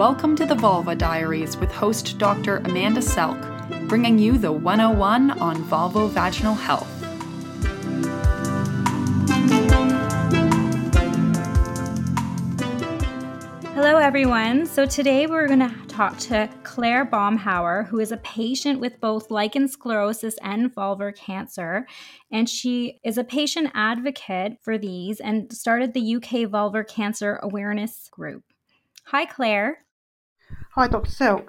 Welcome to the Vulva Diaries with host Dr. Amanda Selk, bringing you the 101 on vulvovaginal health. Hello, everyone. So, today we're going to talk to Clare Baumhauer, who is a patient with both lichen sclerosus and vulvar cancer. And she is a patient advocate for these and started the UK Vulvar Cancer Awareness Group. Hi, Clare. Hi, Dr. Selk.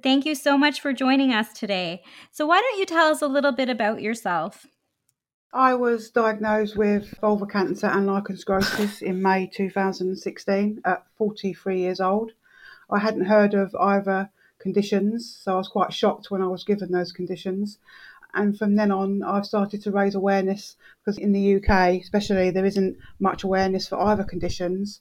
Thank you so much for joining us today. So, why don't you tell us a little bit about yourself? I was diagnosed with vulvar cancer and lichen sclerosis in May 2016 at 43 years old. I hadn't heard of either conditions, so I was quite shocked when I was given those conditions. And from then on, I've started to raise awareness because in the UK, especially, there isn't much awareness for either conditions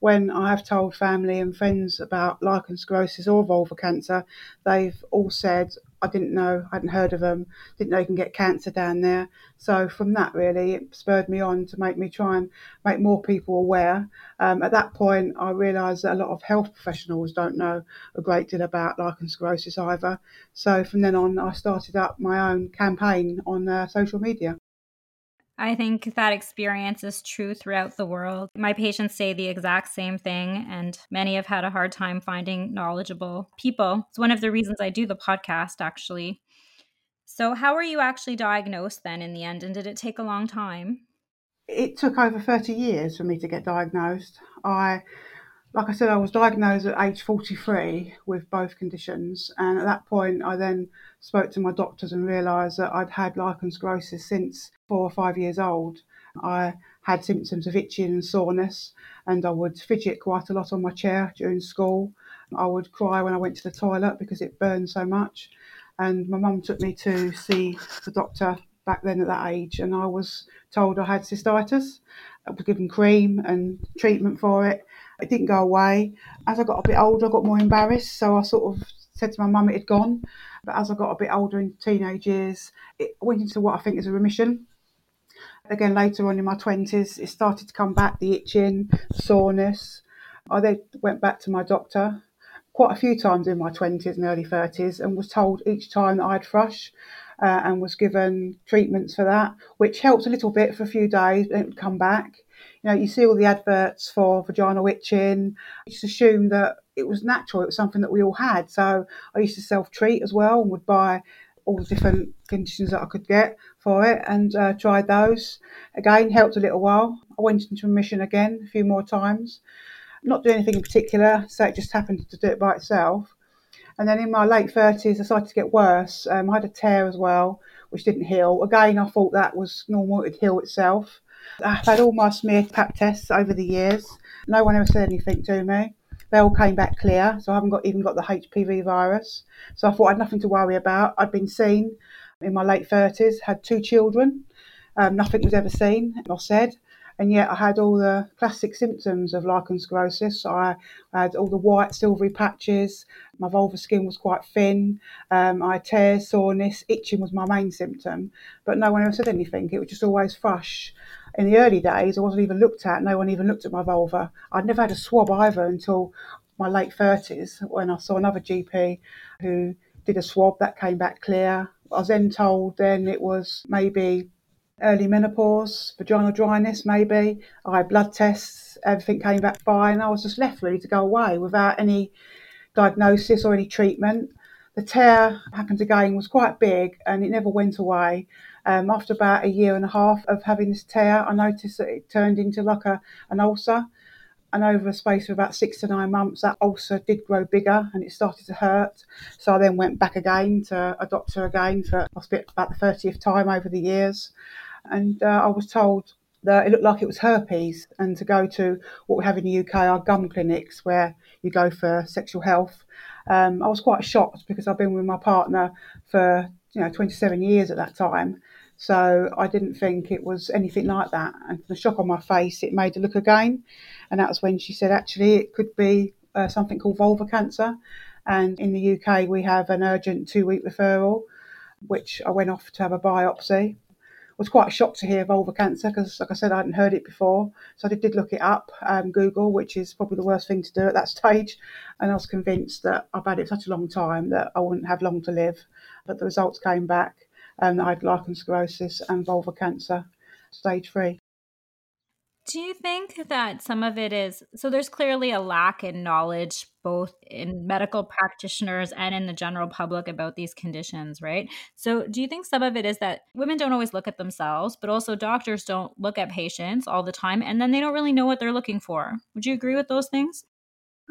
when I have told family and friends about lichen sclerosis or vulvar cancer, they've all said, I didn't know, I hadn't heard of them, didn't know you can get cancer down there. So from that, really, it spurred me on to make me try and make more people aware. Um, at that point, I realised that a lot of health professionals don't know a great deal about lichen sclerosis either. So from then on, I started up my own campaign on uh, social media. I think that experience is true throughout the world. My patients say the exact same thing, and many have had a hard time finding knowledgeable people. It's one of the reasons I do the podcast, actually. So, how were you actually diagnosed then in the end, and did it take a long time? It took over 30 years for me to get diagnosed. I like I said, I was diagnosed at age 43 with both conditions. And at that point, I then spoke to my doctors and realised that I'd had lichen sclerosis since four or five years old. I had symptoms of itching and soreness, and I would fidget quite a lot on my chair during school. I would cry when I went to the toilet because it burned so much. And my mum took me to see the doctor back then at that age, and I was told I had cystitis. I was given cream and treatment for it it didn't go away. As I got a bit older, I got more embarrassed, so I sort of said to my mum it had gone. But as I got a bit older in teenage years, it went into what I think is a remission. Again, later on in my 20s, it started to come back the itching, soreness. I then went back to my doctor quite a few times in my 20s and early 30s and was told each time that I had thrush uh, and was given treatments for that, which helped a little bit for a few days, but it would come back. You know, you see all the adverts for vaginal itching. You just assume that it was natural, it was something that we all had. So I used to self treat as well and would buy all the different conditions that I could get for it and uh, tried those. Again, helped a little while. I went into remission again a few more times. Not doing anything in particular, so it just happened to do it by itself. And then in my late 30s, I started to get worse. Um, I had a tear as well, which didn't heal. Again, I thought that was normal, it would heal itself. I've had all my smear pap tests over the years. No one ever said anything to me. They all came back clear, so I haven't got even got the HPV virus. So I thought I had nothing to worry about. I'd been seen in my late 30s, had two children. Um, nothing was ever seen or said and yet I had all the classic symptoms of lichen sclerosis. I had all the white silvery patches, my vulvar skin was quite thin, um, I had tears, soreness, itching was my main symptom, but no one ever said anything. It was just always thrush. In the early days, I wasn't even looked at, no one even looked at my vulva. I'd never had a swab either until my late 30s when I saw another GP who did a swab that came back clear. I was then told then it was maybe early menopause, vaginal dryness, maybe. I had blood tests, everything came back fine. And I was just left really to go away without any diagnosis or any treatment. The tear happened again was quite big and it never went away. Um, after about a year and a half of having this tear, I noticed that it turned into like a, an ulcer. And over a space of about six to nine months, that ulcer did grow bigger and it started to hurt. So I then went back again to a doctor again for about the 30th time over the years and uh, I was told that it looked like it was herpes, and to go to what we have in the UK are gum clinics where you go for sexual health. Um, I was quite shocked because I've been with my partner for you know 27 years at that time, so I didn't think it was anything like that. And the shock on my face, it made her look again, and that was when she said actually it could be uh, something called vulva cancer. And in the UK, we have an urgent two week referral, which I went off to have a biopsy was quite shocked to hear vulvar cancer because, like I said, I hadn't heard it before. So I did, did look it up, um, Google, which is probably the worst thing to do at that stage. And I was convinced that I've had it such a long time that I wouldn't have long to live. But the results came back and I had lichen sclerosis and vulvar cancer, stage three. Do you think that some of it is so? There's clearly a lack in knowledge, both in medical practitioners and in the general public, about these conditions, right? So, do you think some of it is that women don't always look at themselves, but also doctors don't look at patients all the time, and then they don't really know what they're looking for? Would you agree with those things?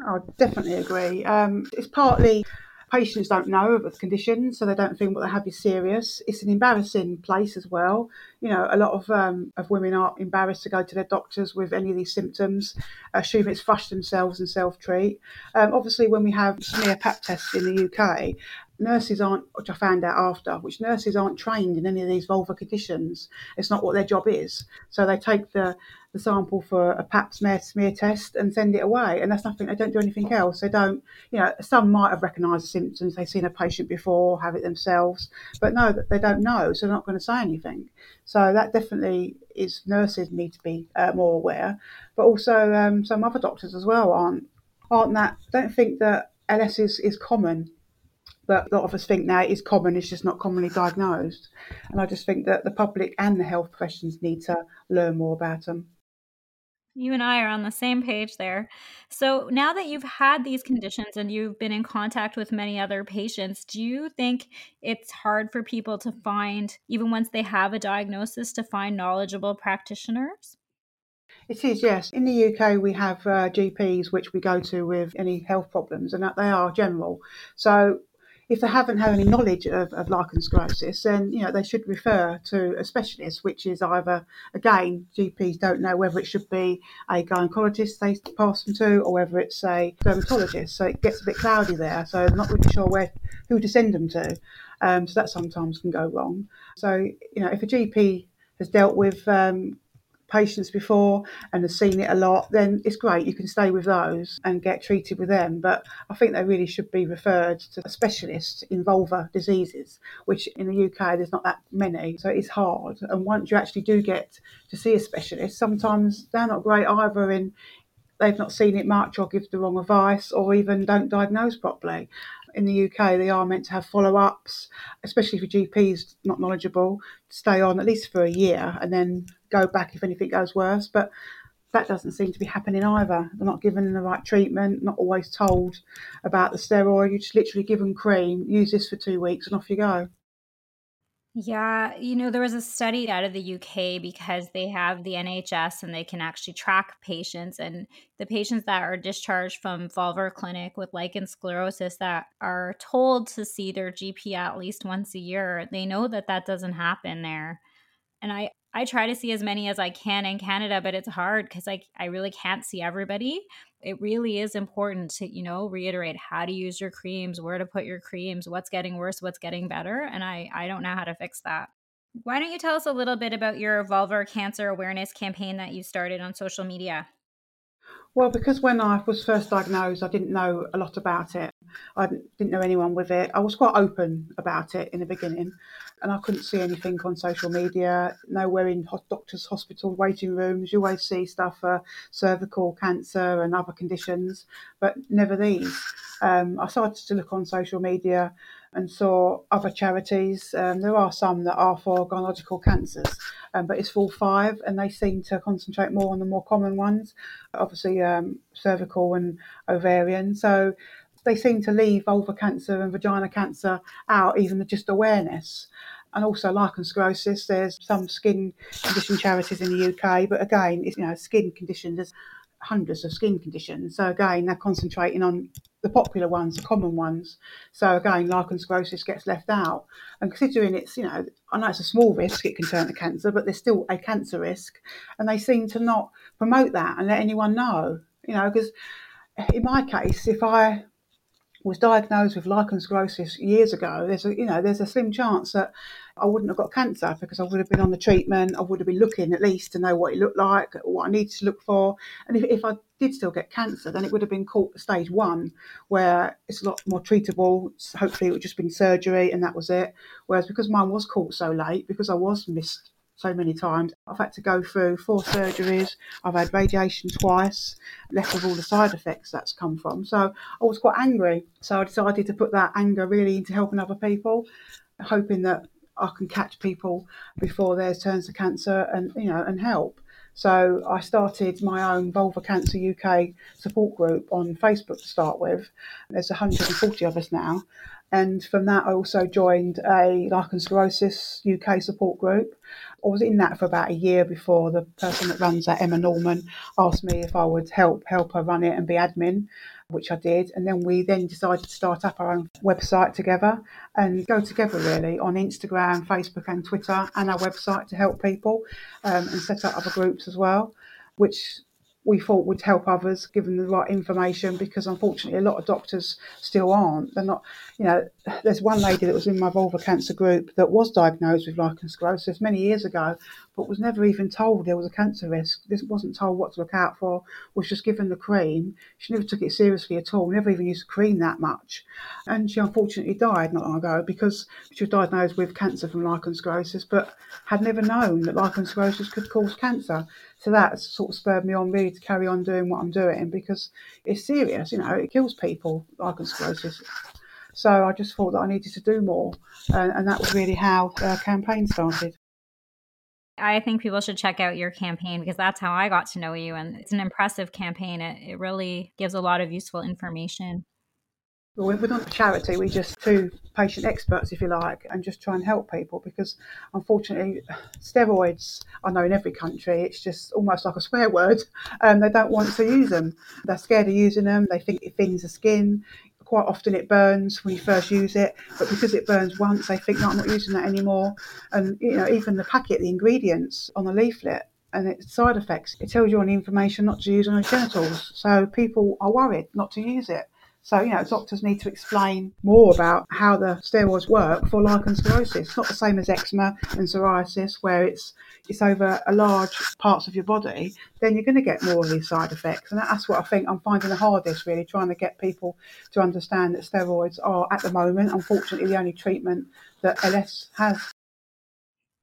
I definitely agree. Um, it's partly Patients don't know of the condition, so they don't think what they have is serious. It's an embarrassing place as well. You know, a lot of um, of women are embarrassed to go to their doctors with any of these symptoms, assume it's thrush themselves and self treat. Um, obviously, when we have smear pap tests in the UK, nurses aren't, which I found out after, which nurses aren't trained in any of these vulvar conditions. It's not what their job is. So they take the, the sample for a pap smear, smear test and send it away. And that's nothing, they don't do anything else. They don't, you know, some might have recognised the symptoms, they've seen a patient before, have it themselves, but no, they don't know, so they're not going to say anything. So that definitely is, nurses need to be uh, more aware, but also um, some other doctors as well aren't, aren't that, don't think that LS is, is common but a lot of us think now is common, it's just not commonly diagnosed. And I just think that the public and the health professions need to learn more about them. You and I are on the same page there. So, now that you've had these conditions and you've been in contact with many other patients, do you think it's hard for people to find, even once they have a diagnosis, to find knowledgeable practitioners? It is, yes. In the UK, we have uh, GPs which we go to with any health problems, and that they are general. So if they haven't had any knowledge of, of lichen sclerosis, then you know they should refer to a specialist, which is either again GPs don't know whether it should be a gynecologist they pass them to or whether it's a dermatologist. So it gets a bit cloudy there. So I'm not really sure where who to send them to. Um, so that sometimes can go wrong. So you know if a GP has dealt with um, patients before and have seen it a lot, then it's great. You can stay with those and get treated with them. But I think they really should be referred to a specialist in vulvar diseases, which in the UK there's not that many. So it's hard. And once you actually do get to see a specialist, sometimes they're not great either in they've not seen it much or give the wrong advice or even don't diagnose properly in the UK, they are meant to have follow ups, especially for GPs not knowledgeable, stay on at least for a year and then go back if anything goes worse. But that doesn't seem to be happening either. They're not given the right treatment, not always told about the steroid. You're just literally give them cream, use this for two weeks, and off you go. Yeah, you know, there was a study out of the UK because they have the NHS and they can actually track patients. And the patients that are discharged from vulvar clinic with lichen sclerosis that are told to see their GP at least once a year, they know that that doesn't happen there. And I, I try to see as many as I can in Canada, but it's hard because I, I really can't see everybody. It really is important to, you know, reiterate how to use your creams, where to put your creams, what's getting worse, what's getting better. And I, I don't know how to fix that. Why don't you tell us a little bit about your vulvar cancer awareness campaign that you started on social media? Well, because when I was first diagnosed, I didn't know a lot about it. I didn't know anyone with it. I was quite open about it in the beginning, and I couldn't see anything on social media. Nowhere in doctors' hospital waiting rooms. You always see stuff for cervical cancer and other conditions, but never these. Um, I started to look on social media and saw other charities. Um, there are some that are for gynecological cancers, um, but it's full five, and they seem to concentrate more on the more common ones, obviously um, cervical and ovarian. So they seem to leave vulvar cancer and vagina cancer out, even just awareness. And also lichen sclerosis. There's some skin condition charities in the UK, but again, it's you know skin conditions. There's hundreds of skin conditions. So again, they're concentrating on the popular ones, the common ones. So again, lichen sclerosis gets left out. And considering it's, you know, I know it's a small risk, it can turn to cancer, but there's still a cancer risk. And they seem to not promote that and let anyone know, you know, because in my case, if I was diagnosed with lichen sclerosis years ago, there's a you know there's a slim chance that I wouldn't have got cancer because I would have been on the treatment. I would have been looking at least to know what it looked like, what I needed to look for, and if, if I did still get cancer, then it would have been caught stage one, where it's a lot more treatable. Hopefully, it would just been surgery and that was it. Whereas because mine was caught so late, because I was missed so many times. I've had to go through four surgeries. I've had radiation twice, left with all the side effects that's come from. So I was quite angry. So I decided to put that anger really into helping other people, hoping that I can catch people before theirs turns to cancer and you know and help. So I started my own Vulva Cancer UK support group on Facebook to start with. There's 140 of us now. And from that, I also joined a lichen sclerosis UK support group. I was in that for about a year before the person that runs that, Emma Norman, asked me if I would help help her run it and be admin, which I did. And then we then decided to start up our own website together and go together really on Instagram, Facebook, and Twitter, and our website to help people um, and set up other groups as well, which we thought would help others given the right information because unfortunately a lot of doctors still aren't. They're not you know there's one lady that was in my vulva cancer group that was diagnosed with lichen sclerosis many years ago but was never even told there was a cancer risk. This wasn't told what to look out for was just given the cream. She never took it seriously at all never even used the cream that much. And she unfortunately died not long ago because she was diagnosed with cancer from lichen sclerosis but had never known that lichen sclerosis could cause cancer so that sort of spurred me on really to carry on doing what I'm doing because it's serious, you know, it kills people, sclerosis. So I just thought that I needed to do more, uh, and that was really how the campaign started. I think people should check out your campaign because that's how I got to know you. And it's an impressive campaign. It, it really gives a lot of useful information. We're not a charity, we're just two patient experts, if you like, and just try and help people because unfortunately, steroids I know in every country, it's just almost like a swear word. Um, they don't want to use them. They're scared of using them, they think it thins the skin. Quite often it burns when you first use it, but because it burns once, they think, no, I'm not using that anymore. And you know, even the packet, the ingredients on the leaflet, and its side effects. It tells you on the information not to use on your genitals. So people are worried not to use it. So, you know, doctors need to explain more about how the steroids work for lichen sclerosis. It's not the same as eczema and psoriasis, where it's it's over a large parts of your body. Then you're going to get more of these side effects, and that's what I think I'm finding the hardest, really, trying to get people to understand that steroids are, at the moment, unfortunately, the only treatment that LS has.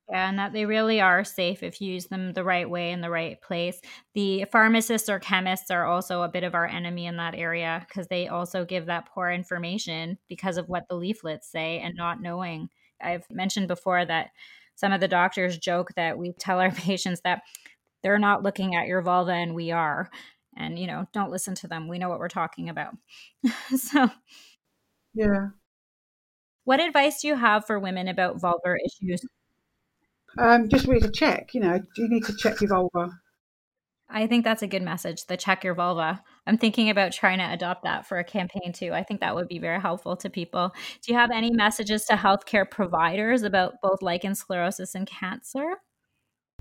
Yeah, and that they really are safe if you use them the right way in the right place. The pharmacists or chemists are also a bit of our enemy in that area because they also give that poor information because of what the leaflets say and not knowing. I've mentioned before that some of the doctors joke that we tell our patients that they're not looking at your vulva and we are. And, you know, don't listen to them. We know what we're talking about. so, yeah. What advice do you have for women about vulvar issues um, just really to check, you know, do you need to check your vulva. I think that's a good message, the check your vulva. I'm thinking about trying to adopt that for a campaign too. I think that would be very helpful to people. Do you have any messages to healthcare providers about both lichen sclerosus and cancer?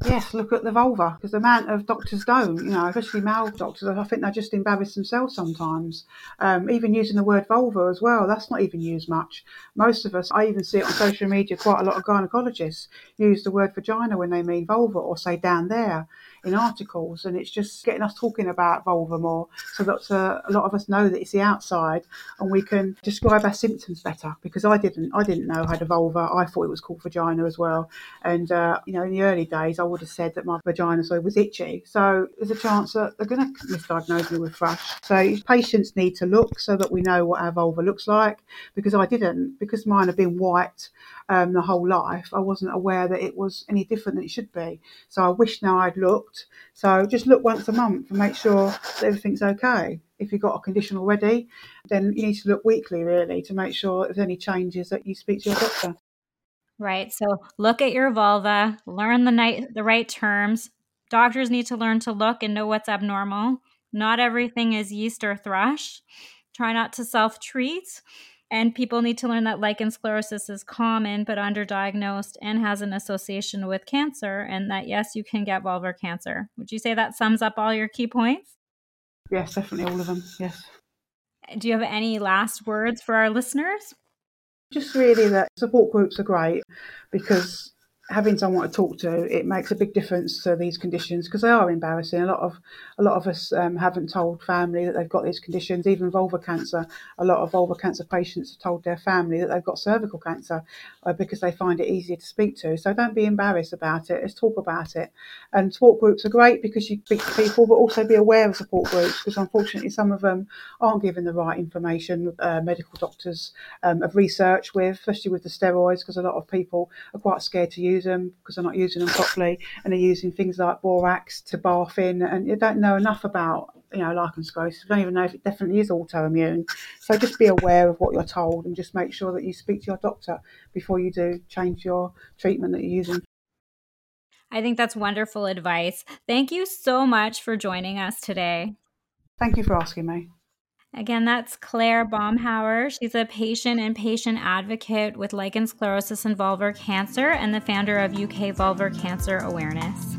Yes, look at the vulva because the amount of doctors don't, you know, especially male doctors, I think they just embarrass themselves sometimes. Um, even using the word vulva as well, that's not even used much. Most of us, I even see it on social media, quite a lot of gynecologists use the word vagina when they mean vulva or say down there in articles, and it's just getting us talking about vulva more so that uh, a lot of us know that it's the outside and we can describe our symptoms better because I didn't, I didn't know I had a vulva. I thought it was called vagina as well. And, uh, you know, in the early days, I would have said that my vagina so was itchy. So there's a chance that they're going to misdiagnose me with thrush. So patients need to look so that we know what our vulva looks like because I didn't, because mine have been white um, the whole life, I wasn't aware that it was any different than it should be. So I wish now I'd looked. So just look once a month and make sure that everything's okay. If you've got a condition already, then you need to look weekly really to make sure if there's any changes that you speak to your doctor. Right. So look at your vulva, learn the night the right terms. Doctors need to learn to look and know what's abnormal. Not everything is yeast or thrush. Try not to self treat. And people need to learn that lichen sclerosus is common but underdiagnosed and has an association with cancer, and that yes, you can get vulvar cancer. Would you say that sums up all your key points? Yes, definitely all of them. Yes. Do you have any last words for our listeners? Just really that support groups are great because having someone to talk to, it makes a big difference to these conditions because they are embarrassing. A lot of a lot of us um, haven't told family that they've got these conditions. Even vulva cancer, a lot of vulva cancer patients have told their family that they've got cervical cancer uh, because they find it easier to speak to. So don't be embarrassed about it. Let's talk about it. And support groups are great because you speak to people, but also be aware of support groups because unfortunately some of them aren't given the right information. Uh, medical doctors um, have researched with, especially with the steroids, because a lot of people are quite scared to use use them because they're not using them properly, and they're using things like borax to bath in, and you don't know enough about you know lichen sclerosis. You don't even know if it definitely is autoimmune. So just be aware of what you're told, and just make sure that you speak to your doctor before you do change your treatment that you're using. I think that's wonderful advice. Thank you so much for joining us today. Thank you for asking me. Again, that's Clare mm-hmm. Baumhauer. She's a patient and patient advocate with lichen sclerosus and vulvar cancer and the founder of UK Vulvar Cancer Awareness.